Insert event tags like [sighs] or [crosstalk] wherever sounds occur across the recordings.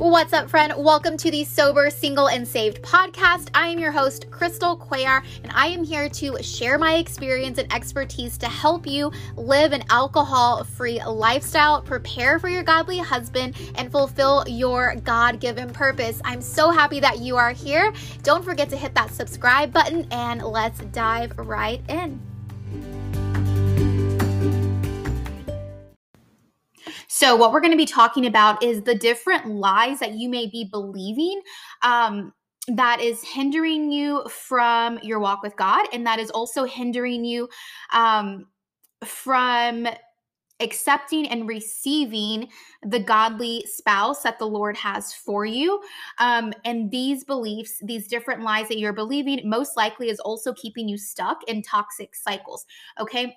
What's up, friend? Welcome to the Sober, Single, and Saved podcast. I am your host, Crystal Cuellar, and I am here to share my experience and expertise to help you live an alcohol free lifestyle, prepare for your godly husband, and fulfill your God given purpose. I'm so happy that you are here. Don't forget to hit that subscribe button, and let's dive right in. So, what we're going to be talking about is the different lies that you may be believing. Um, that is hindering you from your walk with God, and that is also hindering you um, from accepting and receiving the godly spouse that the Lord has for you. Um, and these beliefs, these different lies that you're believing, most likely is also keeping you stuck in toxic cycles. Okay.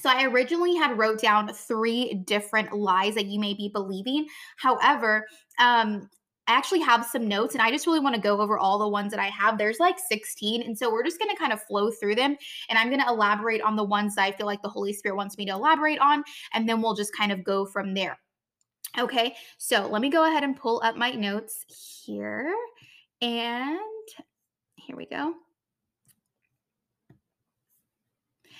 So I originally had wrote down three different lies that you may be believing. However, um, I actually have some notes and I just really want to go over all the ones that I have. There's like 16. And so we're just going to kind of flow through them and I'm going to elaborate on the ones that I feel like the Holy Spirit wants me to elaborate on. And then we'll just kind of go from there. Okay. So let me go ahead and pull up my notes here. And here we go.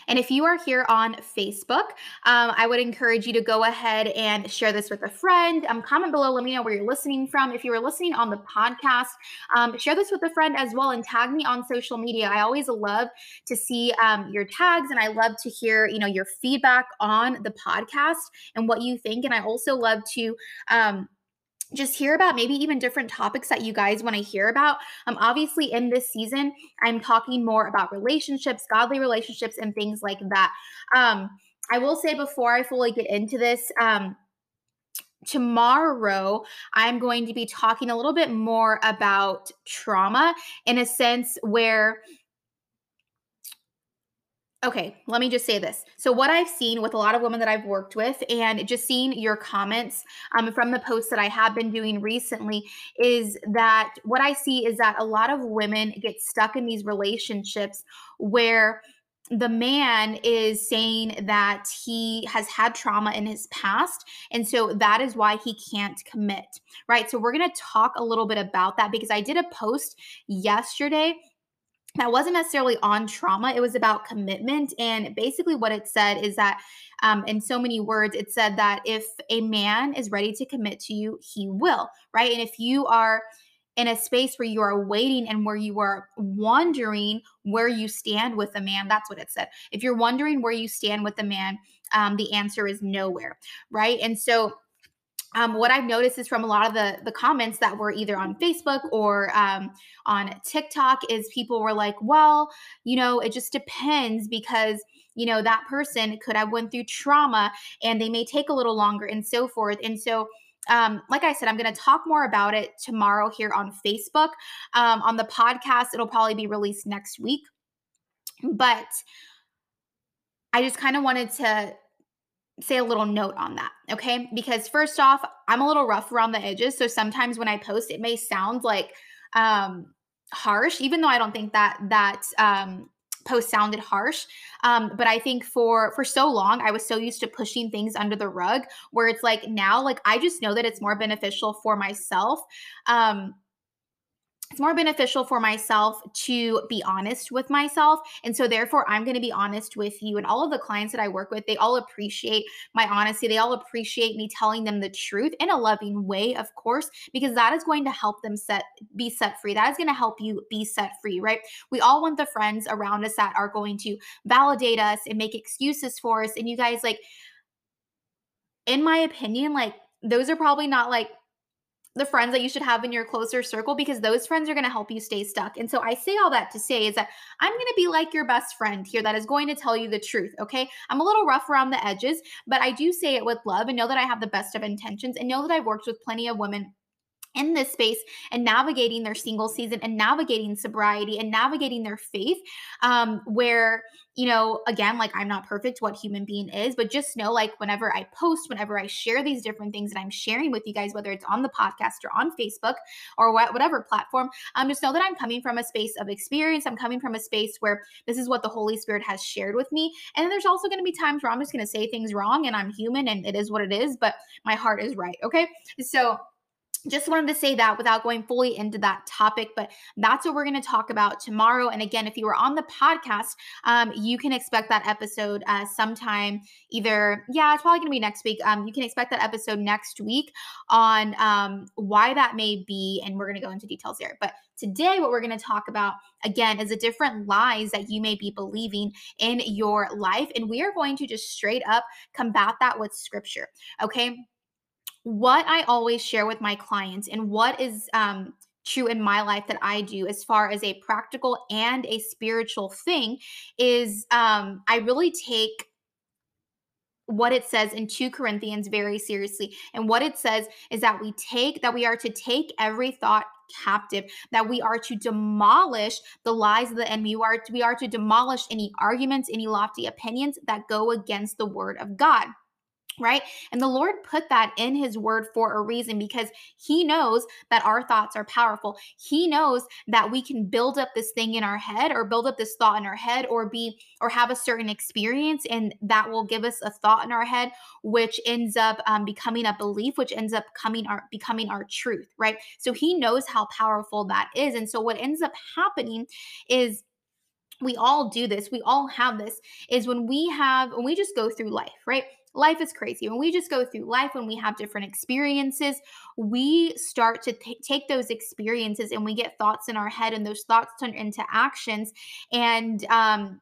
And if you are here on Facebook, um, I would encourage you to go ahead and share this with a friend. Um, comment below, let me know where you're listening from. If you are listening on the podcast, um, share this with a friend as well and tag me on social media. I always love to see um, your tags and I love to hear, you know, your feedback on the podcast and what you think. And I also love to, um, just hear about maybe even different topics that you guys want to hear about. Um, obviously, in this season, I'm talking more about relationships, godly relationships, and things like that. Um, I will say before I fully get into this, um, tomorrow I'm going to be talking a little bit more about trauma in a sense where Okay, let me just say this. So, what I've seen with a lot of women that I've worked with, and just seeing your comments um, from the posts that I have been doing recently, is that what I see is that a lot of women get stuck in these relationships where the man is saying that he has had trauma in his past. And so that is why he can't commit, right? So, we're going to talk a little bit about that because I did a post yesterday that wasn't necessarily on trauma. It was about commitment. And basically, what it said is that, um, in so many words, it said that if a man is ready to commit to you, he will, right? And if you are in a space where you are waiting and where you are wondering where you stand with a man, that's what it said. If you're wondering where you stand with a man, um, the answer is nowhere, right? And so, um, what I've noticed is from a lot of the the comments that were either on Facebook or um, on TikTok is people were like, well, you know, it just depends because you know that person could have went through trauma and they may take a little longer and so forth. And so um, like I said, I'm going to talk more about it tomorrow here on Facebook. Um, on the podcast, it'll probably be released next week. But I just kind of wanted to say a little note on that, okay? Because first off, I'm a little rough around the edges, so sometimes when I post it may sound like um harsh even though I don't think that that um post sounded harsh um, but i think for for so long i was so used to pushing things under the rug where it's like now like i just know that it's more beneficial for myself um, it's more beneficial for myself to be honest with myself. And so, therefore, I'm going to be honest with you. And all of the clients that I work with, they all appreciate my honesty. They all appreciate me telling them the truth in a loving way, of course, because that is going to help them set be set free. That is going to help you be set free, right? We all want the friends around us that are going to validate us and make excuses for us. And you guys, like, in my opinion, like, those are probably not like the friends that you should have in your closer circle because those friends are going to help you stay stuck. And so I say all that to say is that I'm going to be like your best friend here that is going to tell you the truth, okay? I'm a little rough around the edges, but I do say it with love and know that I have the best of intentions and know that I've worked with plenty of women in this space and navigating their single season and navigating sobriety and navigating their faith um where you know again like i'm not perfect what human being is but just know like whenever i post whenever i share these different things that i'm sharing with you guys whether it's on the podcast or on facebook or whatever platform um just know that i'm coming from a space of experience. I'm coming from a space where this is what the holy spirit has shared with me. And there's also going to be times where i'm just going to say things wrong and i'm human and it is what it is but my heart is right okay? So just wanted to say that without going fully into that topic but that's what we're going to talk about tomorrow. And again if you were on the podcast um, you can expect that episode uh, sometime either yeah it's probably going to be next week. Um, you can expect that episode next week on um, why that may be and we're going to go into details there. But today what we're going to talk about again is the different lies that you may be believing in your life and we are going to just straight up combat that with scripture okay what I always share with my clients and what is um, true in my life that I do as far as a practical and a spiritual thing is um, I really take what it says in 2 Corinthians very seriously. And what it says is that we take, that we are to take every thought captive, that we are to demolish the lies of the enemy. We are, to, we are to demolish any arguments, any lofty opinions that go against the word of God right? And the Lord put that in his word for a reason because he knows that our thoughts are powerful. He knows that we can build up this thing in our head or build up this thought in our head or be or have a certain experience and that will give us a thought in our head which ends up um, becoming a belief which ends up coming our becoming our truth, right? So he knows how powerful that is. And so what ends up happening is we all do this we all have this is when we have when we just go through life right life is crazy. When we just go through life, when we have different experiences, we start to take those experiences and we get thoughts in our head, and those thoughts turn into actions. And um,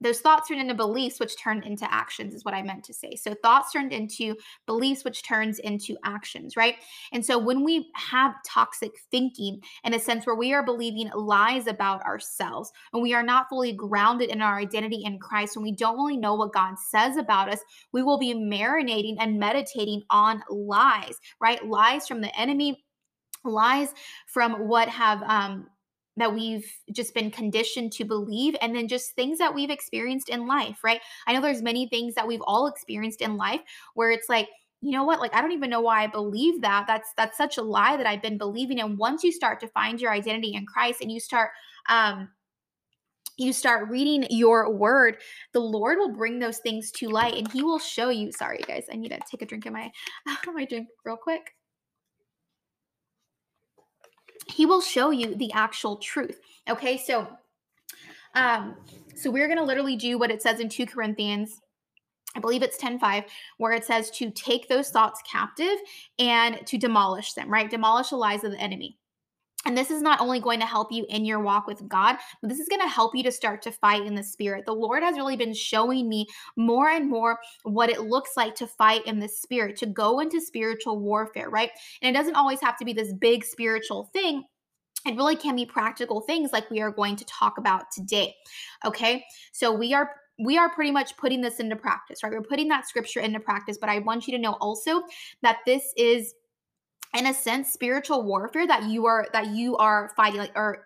those thoughts turned into beliefs which turned into actions is what i meant to say. So thoughts turned into beliefs which turns into actions right? And so when we have toxic thinking in a sense where we are believing lies about ourselves and we are not fully grounded in our identity in christ and we don't really know what god says about us we will be marinating and meditating on lies right? Lies from the enemy lies from what have um that we've just been conditioned to believe and then just things that we've experienced in life right? I know there's many things that we've all experienced in life where it's like you know what? Like i don't even know why i believe that. That's that's such a lie that i've been believing. And once you start to find your identity in christ and you start um you start reading your word, the Lord will bring those things to light and he will show you. Sorry, guys, I need to take a drink of my [laughs] my drink real quick he will show you the actual truth. Okay, so um, so we're gonna literally do what it says in 2 Corinthians. I believe it's 10:5 where it says to take those thoughts captive and to demolish them, right? Demolish the lies of the enemy. And this is not only going to help you in your walk with God, but this is going to help you to start to fight in the spirit. The Lord has really been showing me more and more what it looks like to fight in the spirit, to go into spiritual warfare, right? And it doesn't always have to be this big spiritual thing it really can be practical things like we are going to talk about today okay so we are we are pretty much putting this into practice right we're putting that scripture into practice but i want you to know also that this is in a sense spiritual warfare that you are that you are fighting like or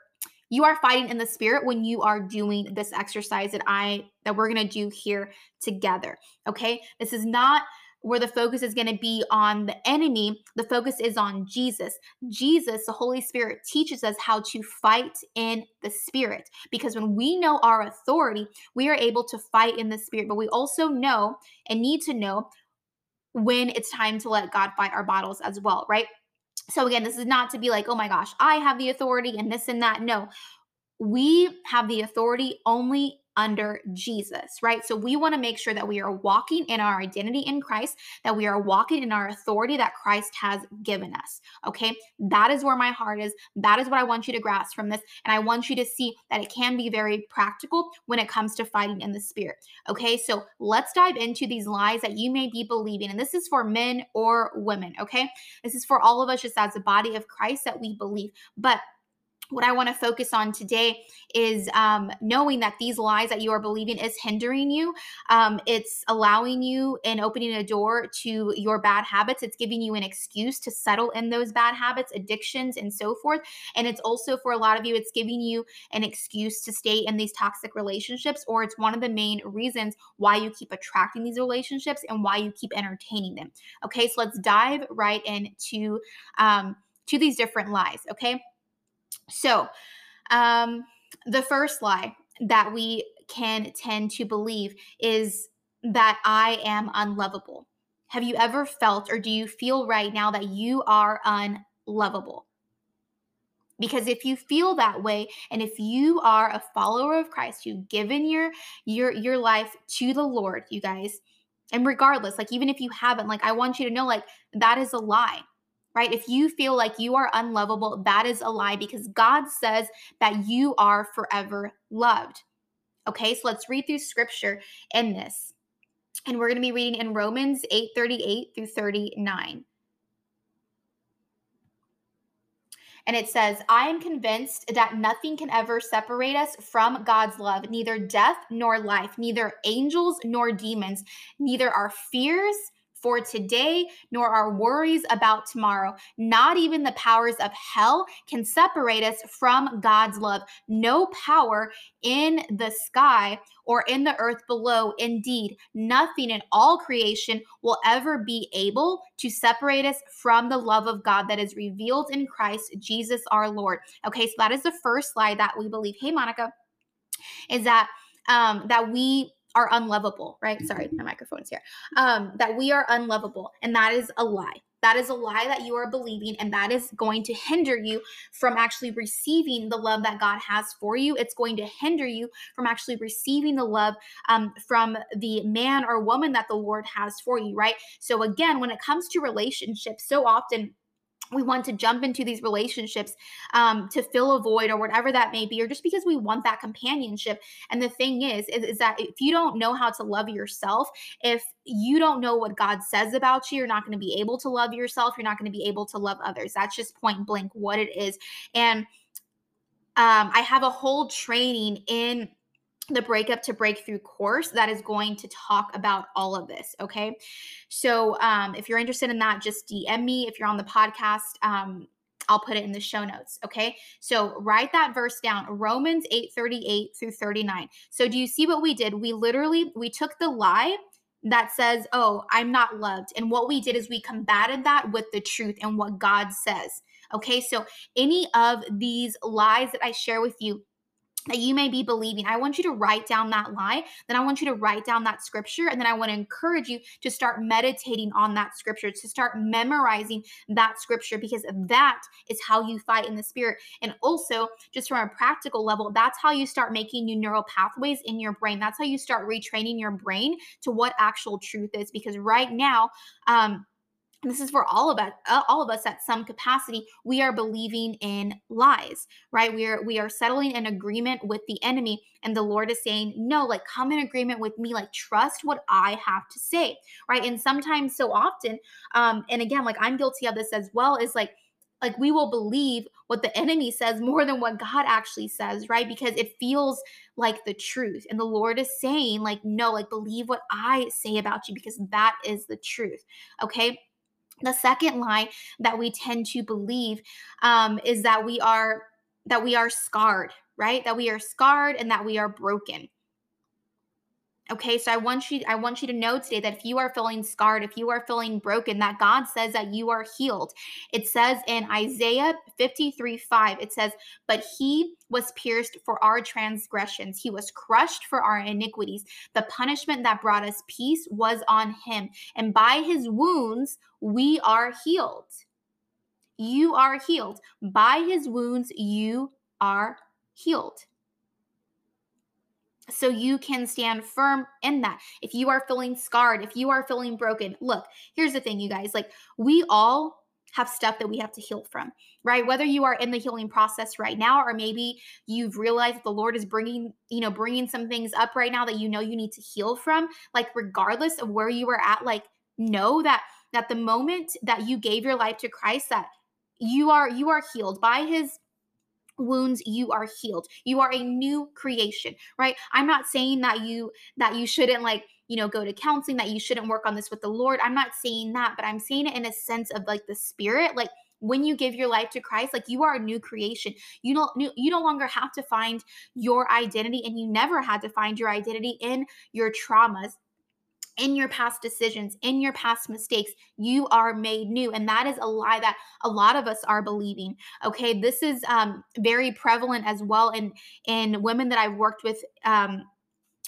you are fighting in the spirit when you are doing this exercise that i that we're going to do here together okay this is not where the focus is going to be on the enemy, the focus is on Jesus. Jesus, the Holy Spirit, teaches us how to fight in the Spirit because when we know our authority, we are able to fight in the Spirit. But we also know and need to know when it's time to let God fight our battles as well, right? So, again, this is not to be like, oh my gosh, I have the authority and this and that. No, we have the authority only under Jesus, right? So we want to make sure that we are walking in our identity in Christ, that we are walking in our authority that Christ has given us. Okay. That is where my heart is. That is what I want you to grasp from this. And I want you to see that it can be very practical when it comes to fighting in the spirit. Okay. So let's dive into these lies that you may be believing. And this is for men or women. Okay. This is for all of us just as a body of Christ that we believe. But what I want to focus on today is um, knowing that these lies that you are believing is hindering you. Um, it's allowing you and opening a door to your bad habits. It's giving you an excuse to settle in those bad habits, addictions, and so forth. And it's also for a lot of you, it's giving you an excuse to stay in these toxic relationships, or it's one of the main reasons why you keep attracting these relationships and why you keep entertaining them. Okay, so let's dive right into um, to these different lies. Okay. So, um, the first lie that we can tend to believe is that I am unlovable. Have you ever felt or do you feel right now that you are unlovable? because if you feel that way and if you are a follower of Christ you've given your your your life to the Lord you guys and regardless like even if you haven't like I want you to know like that is a lie right if you feel like you are unlovable that is a lie because God says that you are forever loved okay so let's read through scripture in this and we're going to be reading in Romans 8 38 through 39. And it says, I am convinced that nothing can ever separate us from God's love, neither death nor life, neither angels nor demons, neither our fears for today, nor our worries about tomorrow. Not even the powers of hell can separate us from God's love. No power in the sky or in the earth below. Indeed, nothing in all creation will ever be able to separate us from the love of God that is revealed in Christ Jesus our Lord. Okay, so that is the first slide that we believe. Hey, Monica, is that um, that we are unlovable, right? Sorry, my microphone's here. Um, that we are unlovable, and that is a lie. That is a lie that you are believing, and that is going to hinder you from actually receiving the love that God has for you. It's going to hinder you from actually receiving the love um, from the man or woman that the Lord has for you, right? So, again, when it comes to relationships, so often we want to jump into these relationships um, to fill a void or whatever that may be, or just because we want that companionship. And the thing is, is, is, that if you don't know how to love yourself, if you don't know what God says about you, you're not going to be able to love yourself. You're not going to be able to love others. That's just point blank what it is. And um, I have a whole training in the breakup to breakthrough course that is going to talk about all of this okay? So um, if you're interested in that just dm me. If you're on the podcast um, i'll put it in the show notes okay? So write that verse down romans 8 38 through 39 so do you see what we did? We literally we took the lie that says oh i'm not loved and what we did is we combated that with the truth and what god says okay? So any of these lies that i share with you that you may be believing. I want you to write down that lie. Then I want you to write down that scripture. And then I want to encourage you to start meditating on that scripture, to start memorizing that scripture, because that is how you fight in the spirit. And also, just from a practical level, that's how you start making new neural pathways in your brain. That's how you start retraining your brain to what actual truth is. Because right now, um, this is for all of us uh, all of us at some capacity we are believing in lies right we are we are settling in agreement with the enemy and the lord is saying no like come in agreement with me like trust what i have to say right and sometimes so often um and again like i'm guilty of this as well is like like we will believe what the enemy says more than what God actually says, right? Because it feels like the truth. And the Lord is saying, like, no, like, believe what I say about you because that is the truth. Okay. The second lie that we tend to believe um, is that we are that we are scarred, right? That we are scarred and that we are broken. Okay, so I want you I want you to know today that if you are feeling scarred, if you are feeling broken, that God says that you are healed. It says in Isaiah 53 5, it says, But he was pierced for our transgressions, he was crushed for our iniquities. The punishment that brought us peace was on him, and by his wounds we are healed. You are healed. By his wounds you are healed so you can stand firm in that. If you are feeling scarred, if you are feeling broken, look, here's the thing, you guys like, we all have stuff that we have to heal from, right? Whether you are in the healing process right now, or maybe you've realized that the Lord is bringing, you know, bringing some things up right now that you know you need to heal from, like, regardless of where you are at, like, know that that the moment that you gave your life to Christ, that you are you are healed by his wounds you are healed. You are a new creation right? I'm not saying that you that you shouldn't like you know go to counseling that you shouldn't work on this with the lord. I'm not saying that but i'm saying it in a sense of like the spirit. Like when you give your life to Christ, like you are a new creation. You don't you no longer have to find your identity and you never had to find your identity in your traumas in your past decisions, in your past mistakes, you are made new. And that is a lie that a lot of us are believing. Okay. This is um, very prevalent as well in, in women that I've worked with. Um,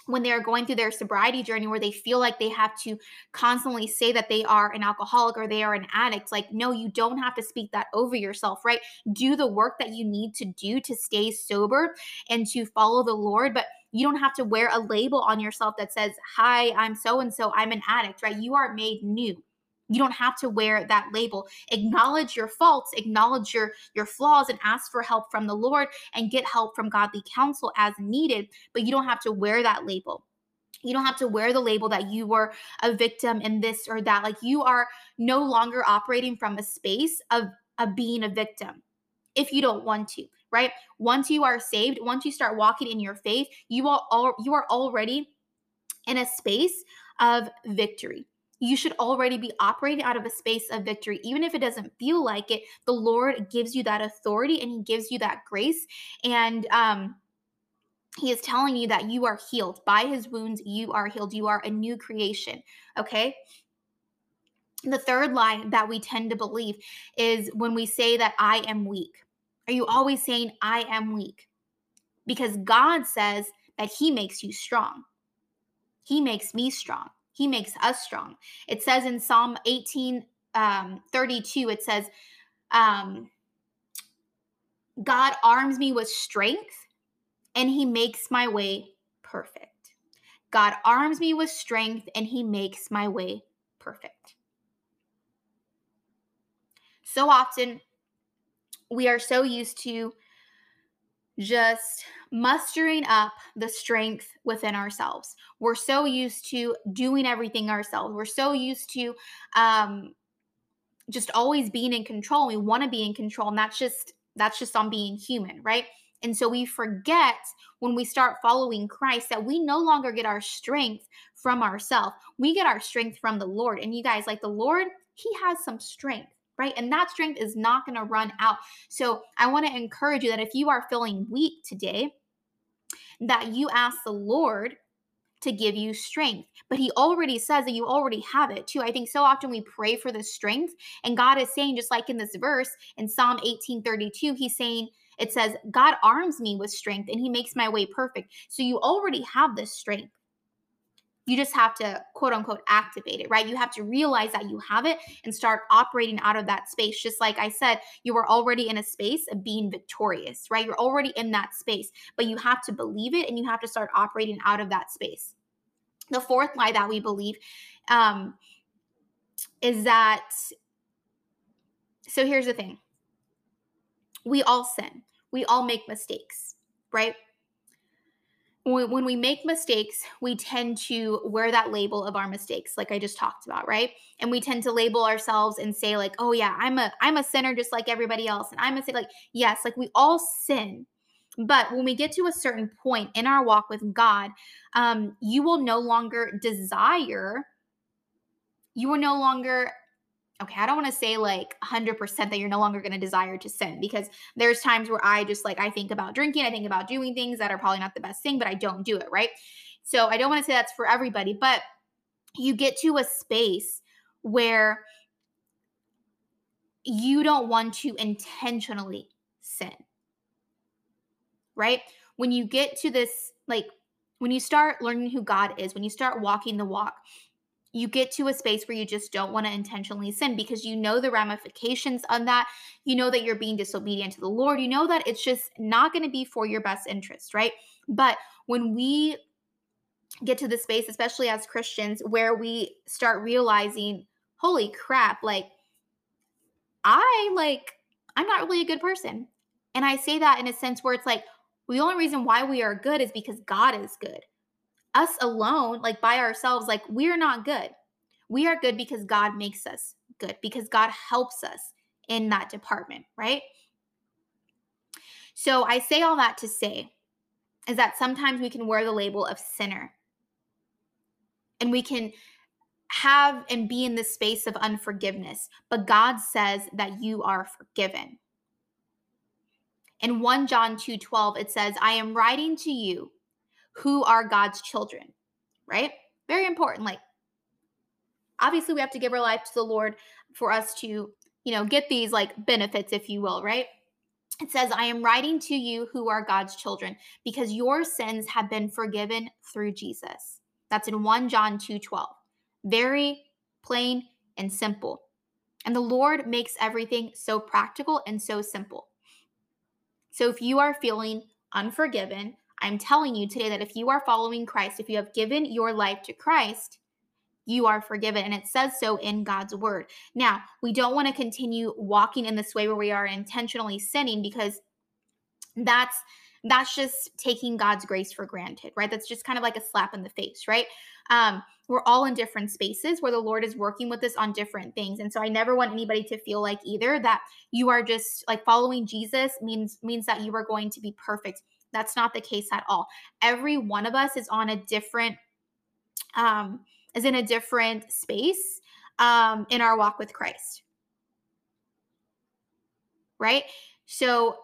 when they're going through their sobriety journey where they feel like they have to constantly say that they are an alcoholic or they are an addict like no you don't have to speak that over yourself right do the work that you need to do to stay sober and to follow the lord but you don't have to wear a label on yourself that says hi i'm so and so i'm an addict right? You are made new. You don't have to wear that label. Acknowledge your faults acknowledge your your flaws and ask for help from the lord and get help from godly counsel as needed but you don't have to wear that label. You don't have to wear the label that you were a victim in this or that. Like you are no longer operating from a space of of being a victim if you don't want to right once you are saved once you start walking in your faith you are all you are already in a space of victory you should already be operating out of a space of victory. Even if it doesn't feel like it, the Lord gives you that authority and He gives you that grace. And, um, he is telling you that you are healed. By his wounds, you are healed. You are a new creation. Okay. The third lie that we tend to believe is when we say that I am weak. Are you always saying, I am weak? Because God says that he makes you strong. He makes me strong. He makes us strong. It says in Psalm 18 um, 32, it says, um, God arms me with strength and he makes my way perfect. God arms me with strength and he makes my way perfect. So often, we are so used to just mustering up the strength within ourselves. We're so used to doing everything ourselves. We're so used to um, just always being in control. We want to be in control, and that's just that's just on being human, right? And so we forget when we start following Christ that we no longer get our strength from ourselves. We get our strength from the Lord. And you guys, like the Lord, He has some strength right? And that strength is not going to run out. So I want to encourage you that if you are feeling weak today, that you ask the Lord to give you strength. But he already says that you already have it too. I think so often we pray for the strength, and God is saying, just like in this verse in Psalm 18 32, he's saying, it says, God arms me with strength and he makes my way perfect. So you already have this strength. You just have to quote unquote activate it, right? You have to realize that you have it and start operating out of that space. Just like I said, you were already in a space of being victorious, right? You're already in that space, but you have to believe it and you have to start operating out of that space. The fourth lie that we believe um, is that, so here's the thing we all sin, we all make mistakes, right? When we make mistakes, we tend to wear that label of our mistakes, like I just talked about, right? And we tend to label ourselves and say, like, oh yeah, I'm a I'm a sinner just like everybody else. And I'm a sinner. like, yes, like we all sin. But when we get to a certain point in our walk with God, um, you will no longer desire, you will no longer okay, I don't want to say like 100% that you're no longer going to desire to sin because there's times where I just like, I think about drinking, I think about doing things that are probably not the best thing, but I don't do it, right? So I don't want to say that's for everybody, but you get to a space where you don't want to intentionally sin, right? When you get to this, like, when you start learning who God is, when you start walking the walk, you get to a space where you just don't want to intentionally sin because you know the ramifications on that. You know that you're being disobedient to the Lord. You know that it's just not going to be for your best interest, right? But when we get to the space, especially as Christians, where we start realizing, holy crap, like, I like, I'm not really a good person. And I say that in a sense where it's like, the only reason why we are good is because God is good us alone, like by ourselves, like we're not good. We are good because God makes us good, because God helps us in that department, right? So I say all that to say is that sometimes we can wear the label of sinner and we can have and be in the space of unforgiveness, but God says that you are forgiven. In 1 John 2 12, it says, I am writing to you who are God's children, right? Very important. Like, obviously, we have to give our life to the Lord for us to, you know, get these like benefits, if you will, right? it says, I am writing to you who are God's children because your sins have been forgiven through Jesus. That's in 1 John 2 12. Very plain and simple. And the Lord makes everything so practical and so simple. So if you are feeling unforgiven, I'm telling you today that if you are following Christ, if you have given your life to Christ, you are forgiven. And it says so in God's word. Now, we don't want to continue walking in this way where we are intentionally sinning because that's that's just taking God's grace for granted, right? That's just kind of like a slap in the face, right? Um, we're all in different spaces where the Lord is working with us on different things. And so I never want anybody to feel like either that you are just like following Jesus means means that you are going to be perfect. That's not the case at all. Every one of us is on a different um is in a different space um in our walk with Christ. Right? So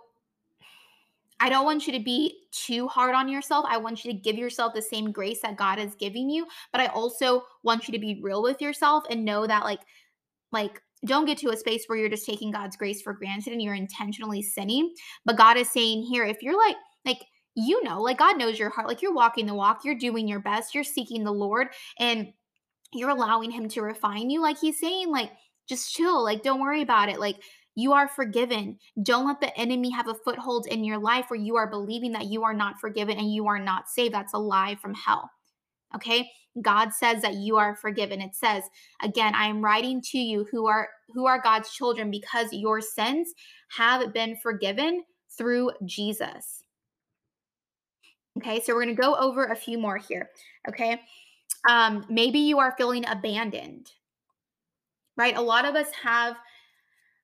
I don't want you to be too hard on yourself. I want you to give yourself the same grace that God is giving you, but I also want you to be real with yourself and know that like like don't get to a space where you're just taking God's grace for granted and you're intentionally sinning. But God is saying here, if you're like like you know, like God knows your heart, like you're walking the walk, you're doing your best, you're seeking the Lord and you're allowing him to refine you like he's saying like just chill, like don't worry about it. Like you are forgiven. Don't let the enemy have a foothold in your life where you are believing that you are not forgiven and you are not saved. That's a lie from hell. Okay? God says that you are forgiven. It says, again, I am writing to you who are who are God's children because your sins have been forgiven through Jesus. Okay, so we're going to go over a few more here. Okay. Um, maybe you are feeling abandoned, right? A lot of us have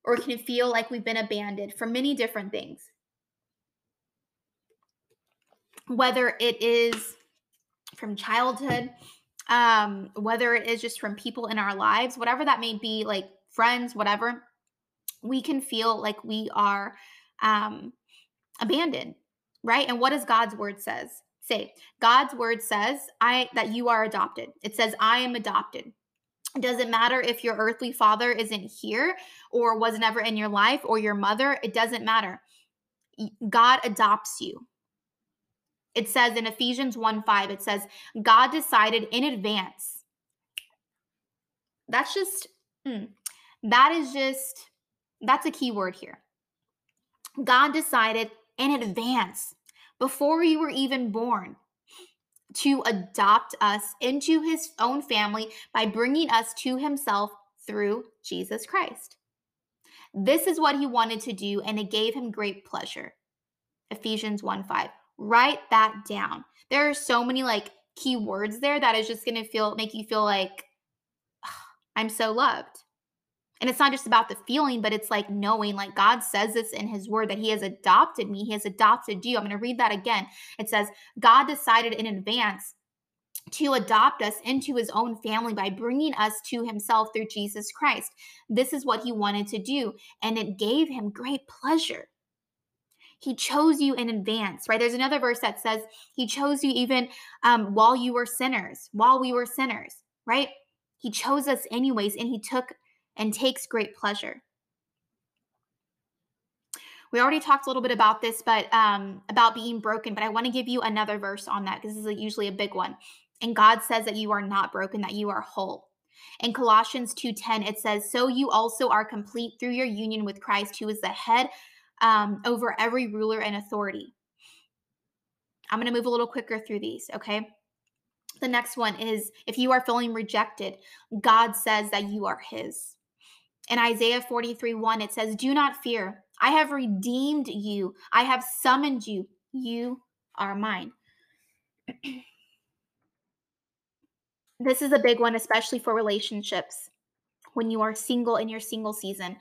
or can feel like we've been abandoned for many different things. Whether it is from childhood, um, whether it is just from people in our lives, whatever that may be, like friends, whatever, we can feel like we are um, abandoned, right? And what does God's word says? Say, God's word says, I that you are adopted. It says, I am adopted. It doesn't matter if your earthly father isn't here or was never in your life or your mother, it doesn't matter. God adopts you. It says in Ephesians 1 5, it says, God decided in advance. That's just, mm, that is just, that's a key word here. God decided in advance, before you were even born, to adopt us into his own family by bringing us to himself through Jesus Christ. This is what he wanted to do, and it gave him great pleasure. Ephesians 1 5. Write that down. There are so many like key words there that is just gonna feel make you feel like I'm so loved. And it's not just about the feeling, but it's like knowing, like God says this in his word that he has adopted me, he has adopted you. I'm going to read that again. It says, God decided in advance to adopt us into his own family by bringing us to himself through Jesus Christ. This is what he wanted to do, and it gave him great pleasure. He chose you in advance, right? There's another verse that says he chose you even um, while you were sinners, while we were sinners, right? He chose us anyways, and he took and takes great pleasure. We already talked a little bit about this, but um, about being broken, but I want to give you another verse on that because this is usually a big one. And God says that you are not broken, that you are whole. In Colossians 2:10, it says, "So you also are complete through your union with Christ, who is the head um, over every ruler and authority." I'm going to move a little quicker through these, okay? The next one is if you are feeling rejected, God says that you are His. In Isaiah 43 1, it says, Do not fear. I have redeemed you. I have summoned you. You are mine. [clears throat] this is a big one, especially for relationships when you are single in your single season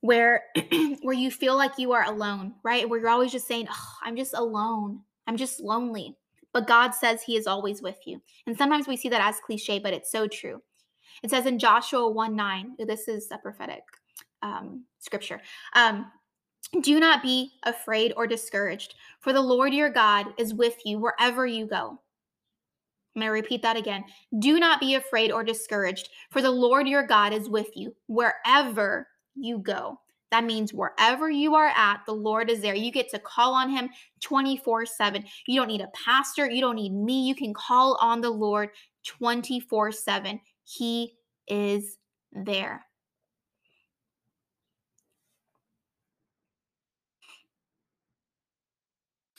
where [clears throat] where you feel like you are alone right where you're always just saying i'm just alone i'm just lonely but god says he is always with you and sometimes we see that as cliche but it's so true it says in Joshua 1 9, this is a prophetic um, scripture. Um, do not be afraid or discouraged, for the Lord your God is with you wherever you go. I'm going to repeat that again. Do not be afraid or discouraged, for the Lord your God is with you wherever you go. That means wherever you are at, the Lord is there. You get to call on Him 24 7. You don't need a pastor. You don't need me. You can call on the Lord 24 7. He is there.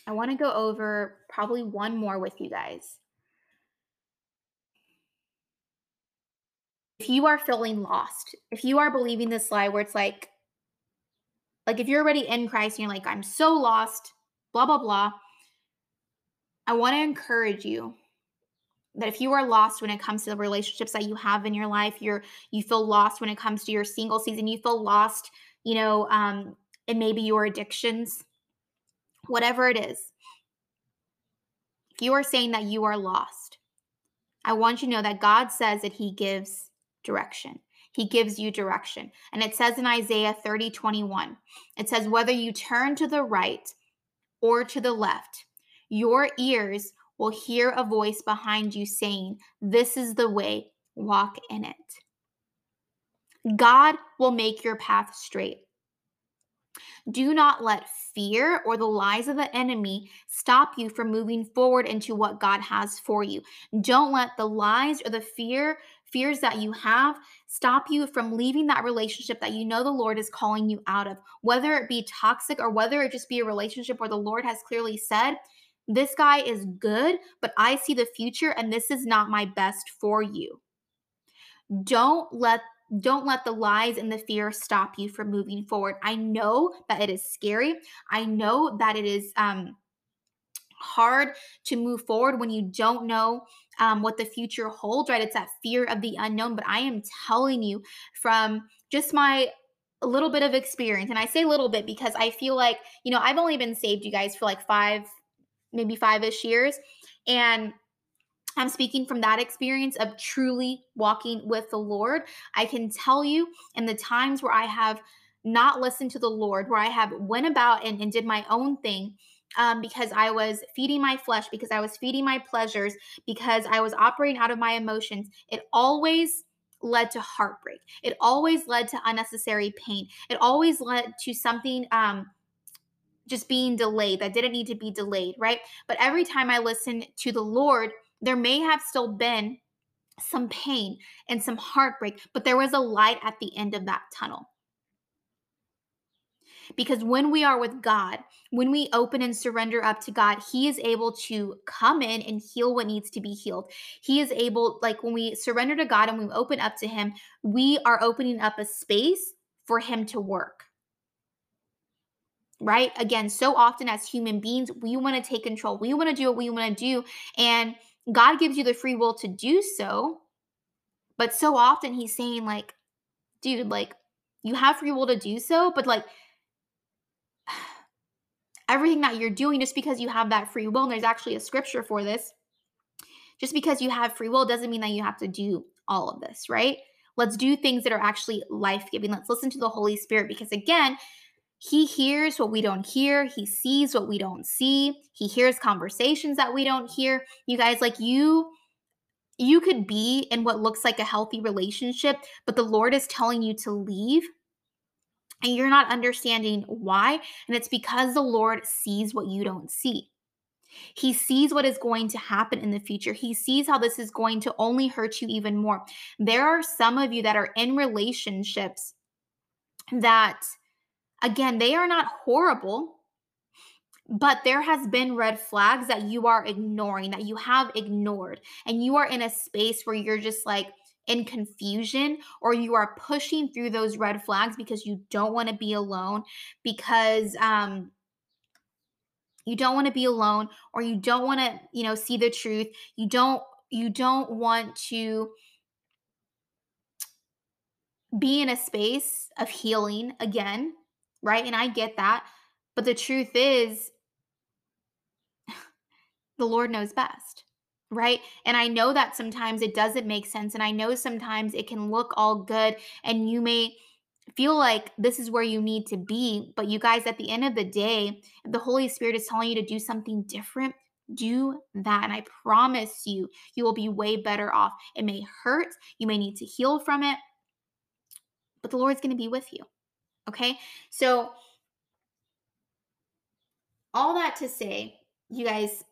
I want to go over probably one more with you guys. If you are feeling lost, if you are believing this lie where it's like, like if you're already in Christ and you're like, I'm so lost, blah, blah, blah, I want to encourage you that if you are lost when it comes to the relationships that you have in your life, you're you feel lost when it comes to your single season, you feel lost, you know, um, and maybe your addictions, whatever it is. If you are saying that you are lost, I want you to know that God says that He gives direction. He gives you direction. And it says in Isaiah 30 21, it says, Whether you turn to the right or to the left, your ears will hear a voice behind you saying, This is the way, walk in it. God will make your path straight. Do not let fear or the lies of the enemy stop you from moving forward into what God has for you. Don't let the lies or the fear fears that you have stop you from leaving that relationship that you know the Lord is calling you out of, whether it be toxic or whether it just be a relationship where the Lord has clearly said, This guy is good, but I see the future and this is not my best for you. Don't let don't let the lies and the fear stop you from moving forward. I know that it is scary. I know that it is um hard to move forward when you don't know um, what the future holds, right? It's that fear of the unknown. But I am telling you from just my little bit of experience, and I say little bit because I feel like, you know, I've only been saved, you guys, for like five, maybe five ish years. And I'm speaking from that experience of truly walking with the Lord. I can tell you in the times where I have not listened to the Lord, where I have went about and, and did my own thing, um, because I was feeding my flesh, because I was feeding my pleasures, because I was operating out of my emotions, it always led to heartbreak. It always led to unnecessary pain. It always led to something um, just being delayed that didn't need to be delayed, right? But every time I listened to the Lord, there may have still been some pain and some heartbreak, but there was a light at the end of that tunnel. Because when we are with God, when we open and surrender up to God, He is able to come in and heal what needs to be healed. He is able, like when we surrender to God and we open up to Him, we are opening up a space for Him to work. Right? Again, so often as human beings, we want to take control. We want to do what we want to do. And God gives you the free will to do so. But so often He's saying, like, dude, like, you have free will to do so, but like, [sighs] everything that you're doing just because you have that free will, and there's actually a scripture for this, just because you have free will doesn't mean that you have to do all of this, right? Let's do things that are actually life giving. Let's listen to the Holy Spirit because, again, He hears what we don't hear. He sees what we don't see. He hears conversations that we don't hear. You guys, like you, you could be in what looks like a healthy relationship, but the Lord is telling you to leave and you're not understanding why. And it's because the Lord sees what you don't see. He sees what is going to happen in the future. He sees how this is going to only hurt you even more. There are some of you that are in relationships that, again, they are not horrible, but there has been red flags that you are ignoring, that you have ignored. And you are in a space where you're just like, in confusion or you are pushing through those red flags because you don't want to be alone because um you don't want to be alone or you don't want to you know see the truth you don't you don't want to be in a space of healing again right and i get that but the truth is [sighs] the lord knows best right? And I know that sometimes it doesn't make sense. And I know sometimes it can look all good and you may feel like this is where you need to be. But you guys, at the end of the day, if the Holy Spirit is telling you to do something different, do that. And I promise you, you will be way better off. It may hurt, you may need to heal from it, but the Lord's going to be with you. Okay. So, all that to say, you guys,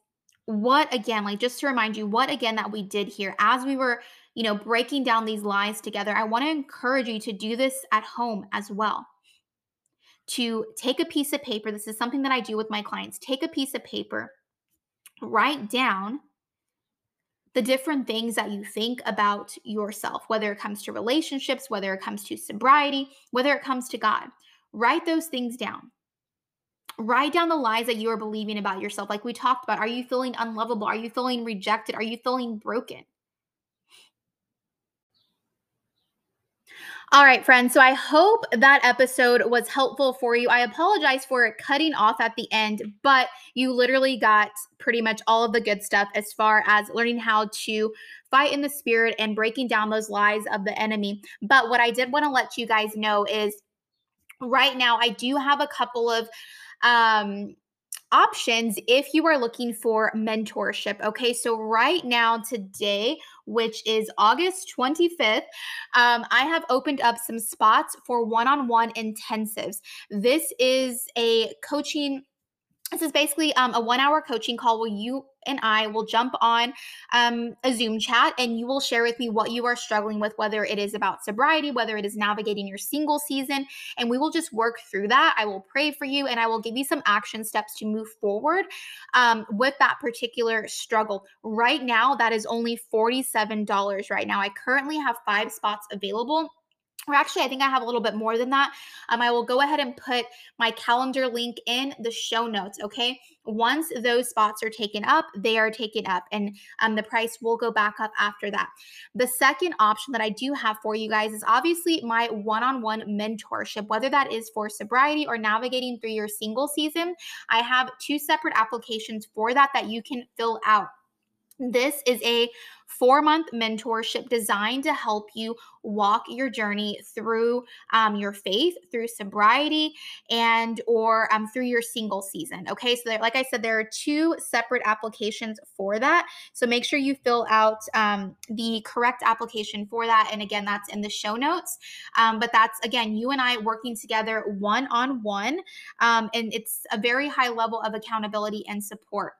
what again, like just to remind you, what again that we did here as we were, you know, breaking down these lies together, I want to encourage you to do this at home as well. To take a piece of paper, this is something that I do with my clients. Take a piece of paper, write down the different things that you think about yourself, whether it comes to relationships, whether it comes to sobriety, whether it comes to God. Write those things down. Write down the lies that you are believing about yourself. Like we talked about, are you feeling unlovable? Are you feeling rejected? Are you feeling broken? All right, friends. So I hope that episode was helpful for you. I apologize for cutting off at the end, but you literally got pretty much all of the good stuff as far as learning how to fight in the spirit and breaking down those lies of the enemy. But what I did want to let you guys know is right now, I do have a couple of um options if you are looking for mentorship. Okay, so right now, today, which is August 25th, um, I have opened up some spots for one on one intensives. This is a coaching this is basically um, a one hour coaching call where you and I will jump on um, a Zoom chat and you will share with me what you are struggling with, whether it is about sobriety, whether it is navigating your single season. And we will just work through that. I will pray for you and I will give you some action steps to move forward um, with that particular struggle. Right now, that is only $47 right now. I currently have five spots available or actually, I think I have a little bit more than that. Um, I will go ahead and put my calendar link in the show notes. Okay. Once those spots are taken up, they are taken up, and um, the price will go back up after that. The second option that I do have for you guys is obviously my one on one mentorship, whether that is for sobriety or navigating through your single season. I have two separate applications for that that you can fill out. This is a four month mentorship designed to help you walk your journey through um, your faith, through sobriety, and or um, through your single season. Okay, so there, like I said, there are two separate applications for that. So make sure you fill out um, the correct application for that. And again, that's in the show notes. Um, but that's again, you and I working together one on one, and it's a very high level of accountability and support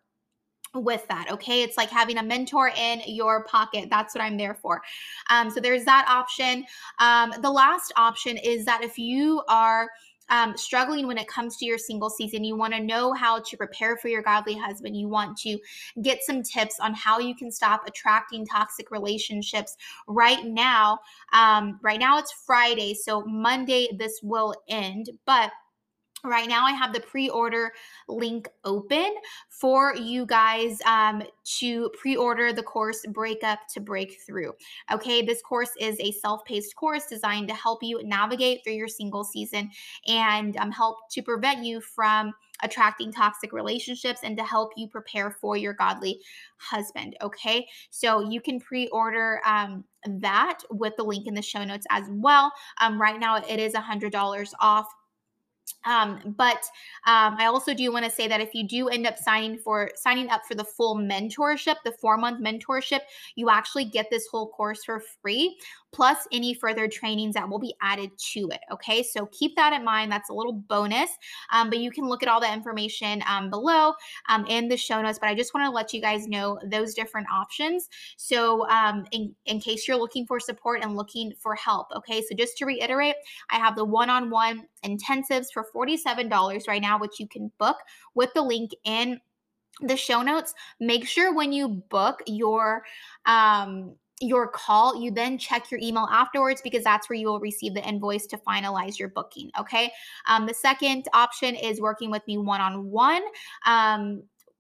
with that okay it's like having a mentor in your pocket that's what i'm there for um, so there's that option um, the last option is that if you are um, struggling when it comes to your single season, you want to know how to prepare for your godly husband. You want to get some tips on how you can stop attracting toxic relationships. Right now, um, right now it's Friday, so Monday this will end, but right now i have the pre-order link open for you guys um, to pre-order the course breakup to breakthrough okay? This course is a self-paced course designed to help you navigate through your single season and um, help to prevent you from attracting toxic relationships and to help you prepare for your godly husband okay? So you can pre-order um, that with the link in the show notes as well. Um, right now it is a hundred dollars off um, but um, I also do want to say that if you do end up signing for signing up for the full mentorship, the four month mentorship, you actually get this whole course for free plus any further trainings that will be added to it. Okay, so keep that in mind. That's a little bonus, um, but you can look at all the information um, below um, in the show notes. But I just want to let you guys know those different options. So, um, in, in case you're looking for support and looking for help, okay, so just to reiterate, I have the one on one intensives for $47 right now, which you can book with the link in the show notes make sure when you book your um your call, you then check your email afterwards because that's where you will receive the invoice to finalize your booking. Okay. Um, the second option is working with me one on one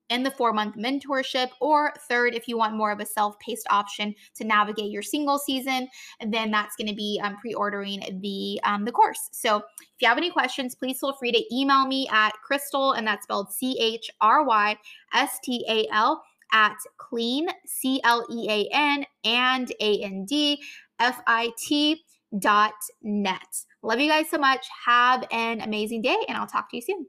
in the four month mentorship. Or third, if you want more of a self paced option to navigate your single season, then that's going to be um, pre ordering the, um, the course. So if you have any questions, please feel free to email me at Chrystal, and that's spelled C H R Y S T A L at clean, C L E A N, and A N D F I T dot net. Love you guys so much. Have an amazing day, and I'll talk to you soon.